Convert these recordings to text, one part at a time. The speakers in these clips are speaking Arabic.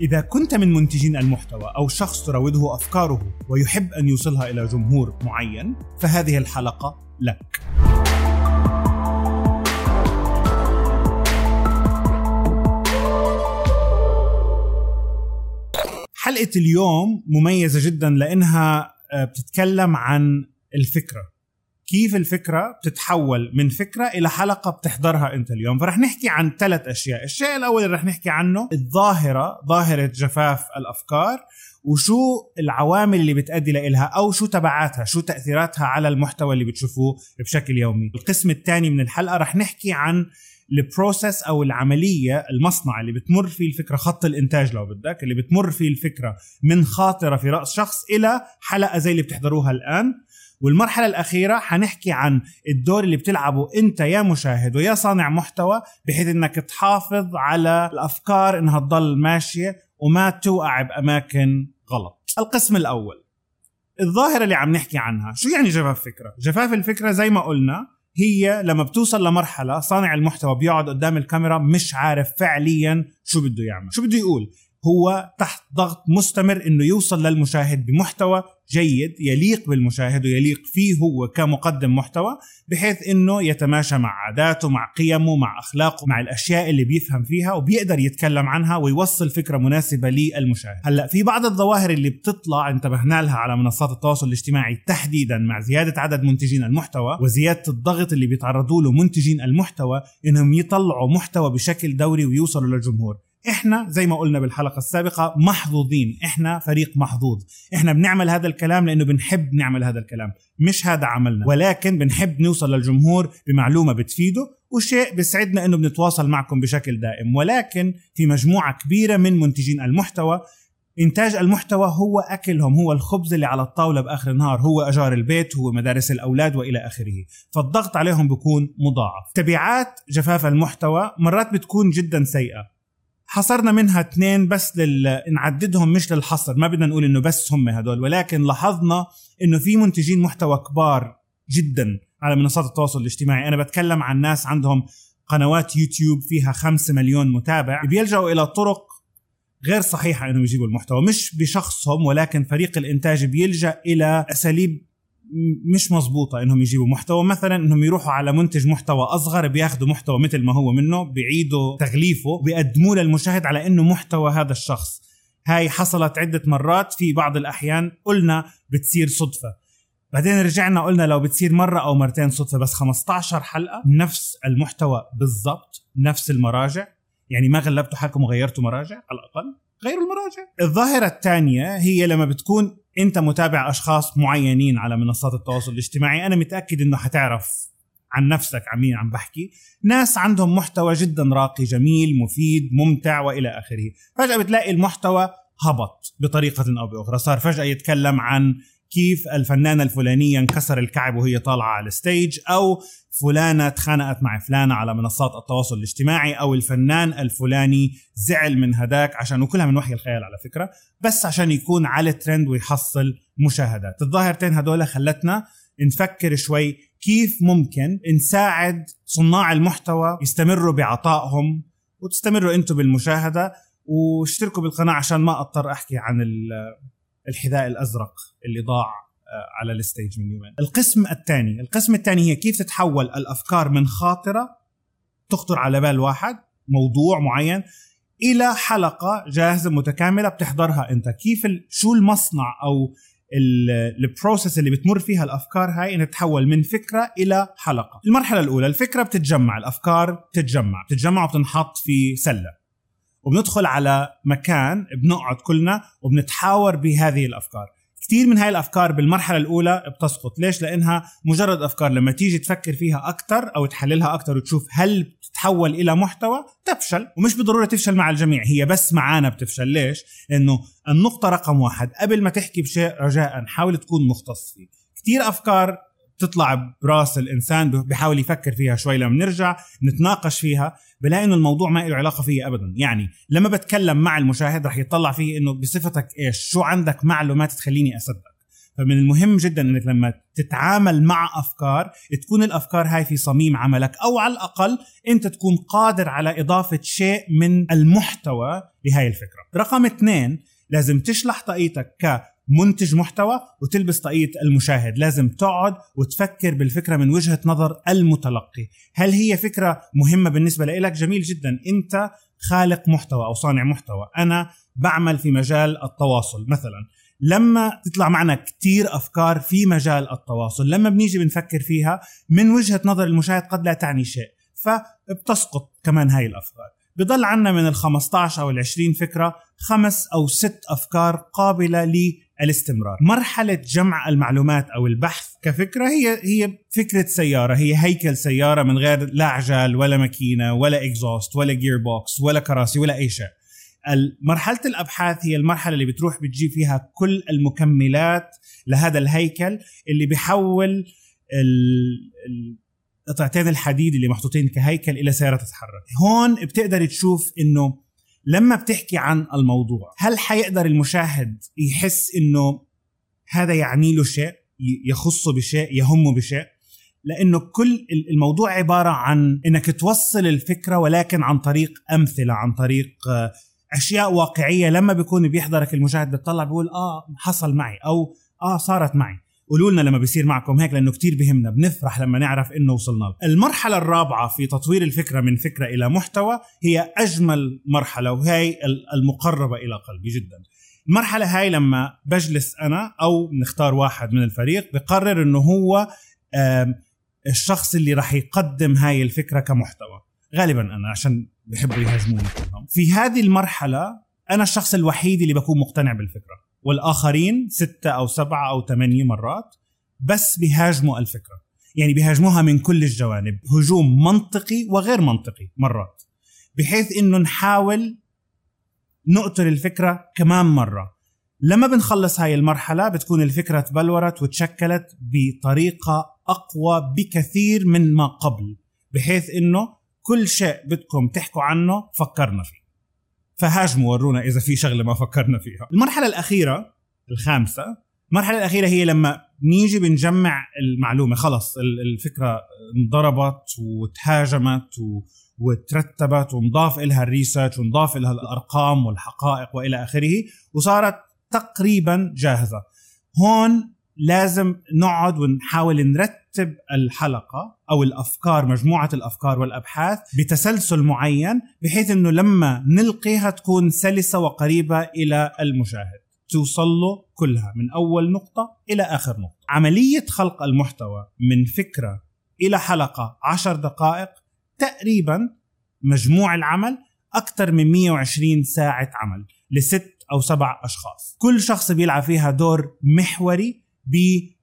إذا كنت من منتجين المحتوى أو شخص تراوده أفكاره ويحب أن يوصلها إلى جمهور معين فهذه الحلقة لك. حلقة اليوم مميزة جدا لأنها آه، بتتكلم عن الفكرة كيف الفكرة بتتحول من فكرة إلى حلقة بتحضرها أنت اليوم. فرح نحكي عن ثلاث أشياء. الشيء الأول اللي رح نحكي عنه الظاهرة ظاهرة جفاف الأفكار وشو العوامل اللي بتأدي لإلها أو شو تبعاتها شو تأثيراتها على المحتوى اللي بتشوفوه بشكل يومي. القسم الثاني من الحلقة رح نحكي عن البروسيس أو العملية المصنع اللي بتمر فيه الفكرة خط الإنتاج لو بدك اللي بتمر فيه الفكرة من خاطرة في رأس شخص إلى حلقة زي اللي بتحضروها الآن. والمرحلة الأخيرة حنحكي عن الدور اللي بتلعبه أنت يا مشاهد ويا صانع محتوى بحيث أنك تحافظ على الأفكار أنها تضل ماشية وما توقع بأماكن غلط. القسم الأول. الظاهرة اللي عم نحكي عنها شو يعني جفاف فكرة؟ جفاف الفكرة زي ما قلنا هي لما بتوصل لمرحلة صانع المحتوى بيقعد قدام الكاميرا مش عارف فعليا شو بده يعمل. شو بده يقول؟ هو تحت ضغط مستمر إنه يوصل للمشاهد بمحتوى جيد يليق بالمشاهد ويليق فيه هو كمقدم محتوى بحيث إنه يتماشى مع عاداته مع قيمه مع أخلاقه مع الأشياء اللي بيفهم فيها وبيقدر يتكلم عنها ويوصل فكرة مناسبة للمشاهد. هلأ في بعض الظواهر اللي بتطلع انتبهنا لها على منصات التواصل الاجتماعي تحديدا مع زيادة عدد منتجين المحتوى وزيادة الضغط اللي بيتعرضوا له منتجين المحتوى إنهم يطلعوا محتوى بشكل دوري ويوصلوا للجمهور. إحنا زي ما قلنا بالحلقة السابقة محظوظين. إحنا فريق محظوظ. إحنا بنعمل هذا الكلام لأنه بنحب نعمل هذا الكلام مش هذا عملنا. ولكن بنحب نوصل للجمهور بمعلومة بتفيده وشيء بيسعدنا إنه بنتواصل معكم بشكل دائم. ولكن في مجموعة كبيرة من منتجين المحتوى إنتاج المحتوى هو أكلهم هو الخبز اللي على الطاولة بآخر النهار هو اجار البيت هو مدارس الأولاد وإلى آخره. فالضغط عليهم بيكون مضاعف. تبعات جفاف المحتوى مرات بتكون جدا سيئة. حصرنا منها اثنين بس لل... نعددهم مش للحصر. ما بدنا نقول إنه بس هم هدول ولكن لاحظنا إنه في منتجين محتوى كبار جدا على منصات التواصل الاجتماعي. أنا بتكلم عن ناس عندهم قنوات يوتيوب فيها خمسة مليون متابع بيلجأوا إلى طرق غير صحيحة إنهم يجيبوا المحتوى. مش بشخصهم ولكن فريق الإنتاج بيلجأ إلى أساليب مش مزبوطة إنهم يجيبوا محتوى. مثلا إنهم يروحوا على منتج محتوى أصغر بياخذوا محتوى مثل ما هو منه بيعيدوا تغليفه بيقدموه للمشاهد على إنه محتوى هذا الشخص. هاي حصلت عدة مرات في بعض الأحيان قلنا بتصير صدفة. بعدين رجعنا قلنا لو بتصير مرة أو مرتين صدفة بس 15 حلقة. نفس المحتوى بالضبط نفس المراجع. يعني ما غلبتوا حالكم وغيرتوا مراجع على الأقل غيروا المراجع. الظاهرة الثانية هي لما بتكون انت متابع اشخاص معينين على منصات التواصل الاجتماعي أنا متأكد انه حتعرف عن نفسك عن مين عم بحكي. ناس عندهم محتوى جدا راقي جميل مفيد ممتع وإلى آخره. فجأة بتلاقي المحتوى هبط بطريقة أو بأخرى. صار فجأة يتكلم عن كيف الفنانة الفلانية انكسر الكعب وهي طالعة على ال stage أو فلانة تخانقت مع فلانة على منصات التواصل الاجتماعي أو الفنان الفلاني زعل من هداك عشان وكلها من وحي الخيال على فكرة بس عشان يكون على ترند ويحصل مشاهدات. الظاهرتين هدول خلتنا نفكر شوي كيف ممكن نساعد صناع المحتوى يستمروا بعطائهم وتستمروا أنتم بالمشاهدة واشتركوا بالقناة عشان ما أضطر أحكي عن الحذاء الأزرق اللي ضاع على ال stage من يومين. القسم الثاني القسم الثاني هي كيف تتحول الأفكار من خاطرة تخطر على بال واحد موضوع معين إلى حلقة جاهزة متكاملة بتحضرها أنت. كيف شو المصنع أو ال process اللي بتمر فيها الأفكار هاي إنها تتحول من فكرة إلى حلقة. المرحلة الأولى الفكرة بتتجمع الأفكار بتتجمع بتتجمع وبتنحط في سلة. وبندخل على مكان بنقعد كلنا وبنتحاور بهذه الأفكار. كثير من هاي الأفكار بالمرحلة الأولى بتسقط. ليش؟ لأنها مجرد أفكار. لما تيجي تفكر فيها أكثر أو تحللها أكثر وتشوف هل بتتحول إلى محتوى تفشل. ومش بالضرورة تفشل مع الجميع. هي بس معانا بتفشل. ليش؟ لأنه النقطة رقم واحد قبل ما تحكي بشيء رجاء حاول تكون مختص فيه. كثير أفكار تطلع براس الإنسان بحاول يفكر فيها شوي لما نرجع نتناقش فيها بلاقي إنه الموضوع ما له علاقة فيه ابدا. يعني لما بتكلم مع المشاهد رح يطلع فيه إنه بصفتك إيش؟ شو عندك معلومات تخليني أصدق. فمن المهم جدا إنك لما تتعامل مع أفكار تكون الأفكار هاي في صميم عملك أو على الأقل أنت تكون قادر على إضافة شيء من المحتوى لهي الفكرة. رقم اثنين لازم تشلح طاقيتك كمنتج محتوى وتلبس طاقية المشاهد. لازم تقعد وتفكر بالفكرة من وجهة نظر المتلقي. هل هي فكرة مهمة بالنسبة لك جميل جدا. أنت خالق محتوى أو صانع محتوى. أنا بعمل في مجال التواصل. مثلا لما تطلع معنا كتير أفكار في مجال التواصل لما بنيجي بنفكر فيها من وجهة نظر المشاهد قد لا تعني شيء. فبتسقط كمان هاي الأفكار. بضل عنا من ال 15 أو ال 20 فكرة خمس أو ست أفكار قابلة للاستمرار. مرحلة جمع المعلومات أو البحث كفكرة هي هي فكرة سيارة. هي هيكل سيارة من غير لا عجل ولا ماكينة ولا exhaust ولا gearbox ولا كراسي ولا أي شيء. مرحلة الأبحاث هي المرحلة اللي بتروح بتجيب فيها كل المكملات لهذا الهيكل اللي بيحول قطعتين الحديد اللي محطوطين كهيكل إلى سيارة تتحرك. هون بتقدر تشوف إنه لما بتحكي عن الموضوع هل حيقدر المشاهد يحس إنه هذا يعني له شيء يخصه بشيء يهمه بشيء؟ لأنه كل الموضوع عبارة عن إنك توصل الفكرة ولكن عن طريق أمثلة عن طريق أشياء واقعية. لما بيكون بيحضرك المشاهد بيطلع بيقول آه حصل معي أو آه صارت معي. قولوا لنا لما بيصير معكم هيك لأنه كتير بهمنا بنفرح لما نعرف إنه وصلنا له. المرحلة الرابعة في تطوير الفكرة من فكرة إلى محتوى هي أجمل مرحلة وهي المقربة إلى قلبي جدا. المرحلة هاي لما بجلس أنا أو نختار واحد من الفريق بقرر إنه هو الشخص اللي راح يقدم هاي الفكرة كمحتوى. غالبا أنا عشان بحبوا يهاجموني في هذه المرحلة أنا الشخص الوحيد اللي بكون مقتنع بالفكرة. والآخرين ستة أو سبعة أو ثمانية مرات بس بيهاجموا الفكرة. يعني بيهاجموها من كل الجوانب هجوم منطقي وغير منطقي مرات بحيث إنه نحاول نقتل الفكرة كمان مرة. لما بنخلص هاي المرحلة بتكون الفكرة تبلورت وتشكلت بطريقة أقوى بكثير من ما قبل بحيث إنه كل شيء بدكم تحكوا عنه فكرنا فيه. فهاجموا ورونا إذا في شغلة ما فكرنا فيها. المرحلة الأخيرة الخامسة المرحلة الأخيرة هي لما نيجي بنجمع المعلومة خلص الفكرة انضربت وتهاجمت وترتبت ونضاف لها الريسيرش ونضاف لها الأرقام والحقائق وإلى آخره وصارت تقريبا جاهزة. هون لازم نقعد ونحاول نرتب الحلقة أو الأفكار مجموعة الأفكار والأبحاث بتسلسل معين بحيث إنه لما نلقيها تكون سلسة وقريبة إلى المشاهد. توصل له كلها من أول نقطة إلى آخر نقطة. عملية خلق المحتوى من فكرة إلى حلقة عشر دقائق تقريبا مجموع العمل أكثر من 120 ساعة عمل لست أو سبع أشخاص. كل شخص بيلعب فيها دور محوري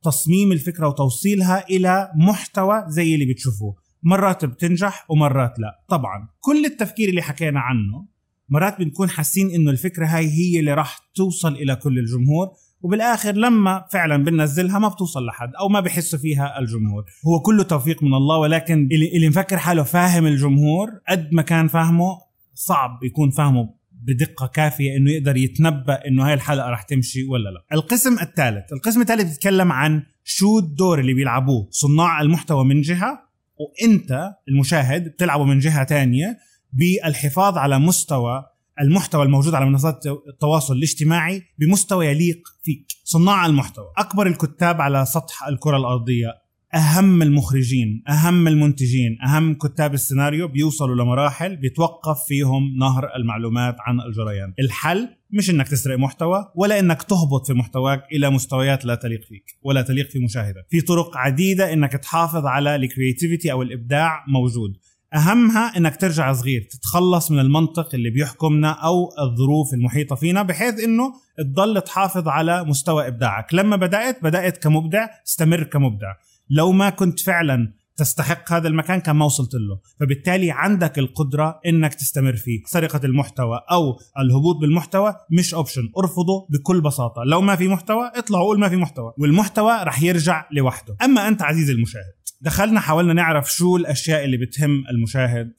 بتصميم الفكرة وتوصيلها إلى محتوى زي اللي بتشوفوه مرات بتنجح ومرات لا. طبعا كل التفكير اللي حكينا عنه مرات بنكون حاسين إنه الفكرة هاي هي اللي راح توصل إلى كل الجمهور وبالآخر لما فعلا بننزلها ما بتوصل لحد أو ما بحس فيها الجمهور. هو كله توفيق من الله ولكن اللي مفكر حاله فاهم الجمهور قد ما كان فاهمه صعب يكون فاهمه بدقة كافية إنه يقدر يتنبأ إنه هاي الحلقة رح تمشي ولا لا. القسم الثالث القسم الثالث بيتكلم عن شو الدور اللي بيلعبوه صناع المحتوى من جهة وإنت المشاهد بتلعبه من جهة تانية بالحفاظ على مستوى المحتوى الموجود على منصات التواصل الاجتماعي بمستوى يليق فيك صناع المحتوى. أكبر الكتاب على سطح الكرة الأرضية أهم المخرجين أهم المنتجين أهم كتاب السيناريو بيوصلوا لمراحل بيتوقف فيهم نهر المعلومات عن الجريان. الحل مش إنك تسرق محتوى ولا إنك تهبط في محتواك إلى مستويات لا تليق فيك ولا تليق في مشاهدك في طرق عديدة إنك تحافظ على ال creativity أو الإبداع موجود. أهمها إنك ترجع صغير تتخلص من المنطق اللي بيحكمنا أو الظروف المحيطة فينا بحيث إنه تضل تحافظ على مستوى إبداعك. لما بدأت بدأت كمبدع استمر كمبدع. لو ما كنت فعلا تستحق هذا المكان كان ما وصلت له. فبالتالي عندك القدرة إنك تستمر فيه سرقة المحتوى أو الهبوط بالمحتوى. مش اوبشن ارفضه بكل بساطة. لو ما في محتوى اطلع وقول ما في محتوى. والمحتوى رح يرجع لوحده. أما أنت عزيزي المشاهد دخلنا حاولنا نعرف شو الأشياء اللي بتهم المشاهد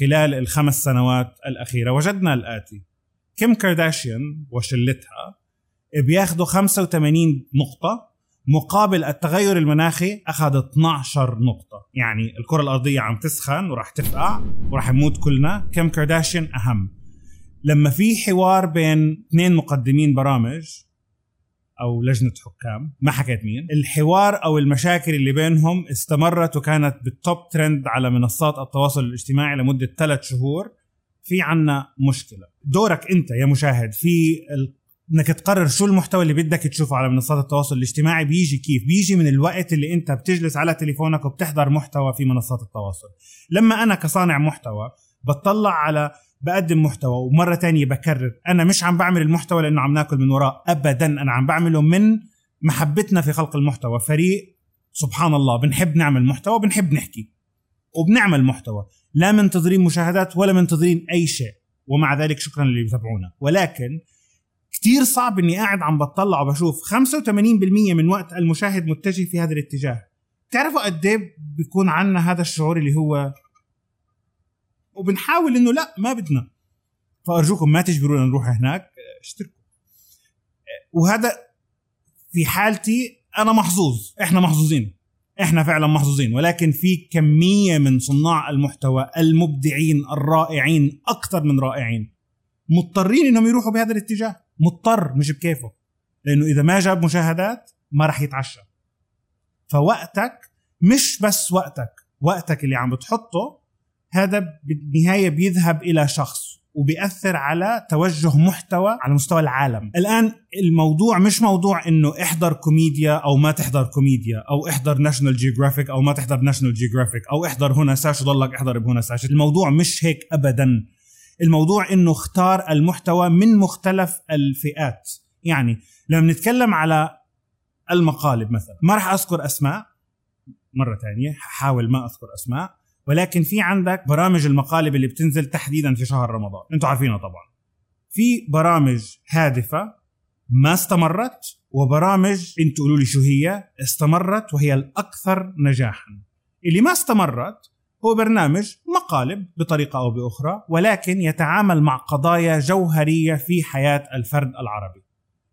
خلال الخمس سنوات الأخيرة. وجدنا الآتي. كيم كارداشيان وشلتها بياخدوا 85 نقطة. مقابل التغير المناخي أخذ 12 نقطة. يعني الكرة الأرضية عم تسخن وراح تفقع وراح نموت كلنا. كيم كارداشيان أهم. لما في حوار بين اثنين مقدمين برامج أو لجنة حكام ما حكيت مين الحوار أو المشاكل اللي بينهم استمرت وكانت بالتوب ترند على منصات التواصل الاجتماعي لمدة ثلاث شهور في عنا مشكلة. دورك أنت يا مشاهد في إنك تقرر شو المحتوى اللي بدك تشوفه على منصات التواصل الاجتماعي بيجي كيف؟ بيجي من الوقت اللي أنت بتجلس على تليفونك وبتحضر محتوى في منصات التواصل. لما أنا كصانع محتوى بطلع على بقدم محتوى ومرة تانية بكرر أنا مش عم بعمل المحتوى لأنه عم ناكل من وراه أبدا أنا عم بعمله من محبتنا في خلق المحتوى. فريق سبحان الله بنحب نعمل محتوى بنحب نحكي وبنعمل محتوى. لا منتظرين مشاهدات ولا منتظرين أي شيء ومع ذلك شكرا للي بيتابعونا. ولكن كتير صعب إني قاعد عم بطلع وبشوف. 85% من وقت المشاهد متجه في هذا الاتجاه. تعرفوا قد إيه بيكون عنا هذا الشعور اللي هو وبنحاول إنه لا ما بدنا. فأرجوكم ما تجبرونا نروح هناك. اشتركوا. وهذا في حالتي أنا محظوظ. إحنا محظوظين. إحنا فعلا محظوظين. ولكن في كمية من صناع المحتوى المبدعين الرائعين أكثر من رائعين مضطرين إنهم يروحوا بهذا الاتجاه. مضطر مش بكيفه لأنه إذا ما جاب مشاهدات ما راح يتعشى. فوقتك مش بس وقتك وقتك اللي عم بتحطه هذا بالنهاية بيذهب إلى شخص وبيأثر على توجه محتوى على مستوى العالم. الآن الموضوع مش موضوع إنه احضر كوميديا أو ما تحضر كوميديا أو احضر ناشونال جيوغرافيك أو ما تحضر ناشونال جيوغرافيك أو احضر هنا ساش وضلك احضر بهنا ساش. الموضوع مش هيك ابدا. الموضوع إنه اختار المحتوى من مختلف الفئات. يعني لما نتكلم على المقالب مثلا ما راح أذكر أسماء مرة ثانية حاول ما أذكر أسماء ولكن في عندك برامج المقالب اللي بتنزل تحديدا في شهر رمضان. أنتم عارفينها طبعا. في برامج هادفة ما استمرت وبرامج أنتوا قولوا لي شو هي استمرت وهي الأكثر نجاحا. اللي ما استمرت هو برنامج مقالب بطريقة أو بأخرى ولكن يتعامل مع قضايا جوهرية في حياة الفرد العربي.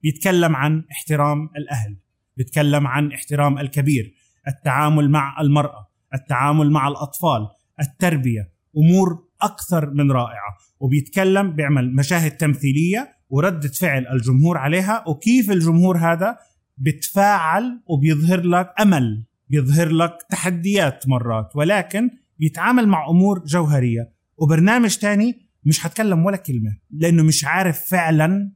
بيتكلم عن احترام الأهل بيتكلم عن احترام الكبير التعامل مع المرأة التعامل مع الأطفال التربية أمور أكثر من رائعة. وبيتكلم بيعمل مشاهد تمثيلية وردة فعل الجمهور عليها وكيف الجمهور هذا بتفاعل وبيظهر لك أمل بيظهر لك تحديات مرات. ولكن بيتعامل مع أمور جوهرية. وبرنامج تاني مش حتكلم ولا كلمة لأنه مش عارف فعلا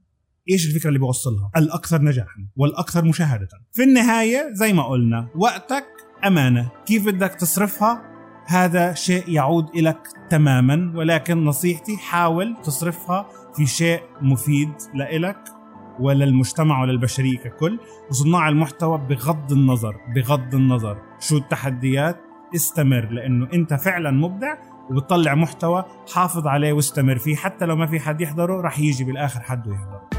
إيش الفكرة اللي بوصلها الأكثر نجاحا والأكثر مشاهدة. في النهاية زي ما قلنا وقتك أمانة. كيف بدك تصرفها؟ هذا شيء يعود لك تماما ولكن نصيحتي حاول تصرفها في شيء مفيد لإلك وللمجتمع وللبشرية ككل. وصناع المحتوى بغض النظر بغض النظر. شو التحديات؟ استمر لأنه أنت فعلا مبدع وبتطلع محتوى حافظ عليه واستمر فيه حتى لو ما في حد يحضره رح يجي بالآخر حد يحضره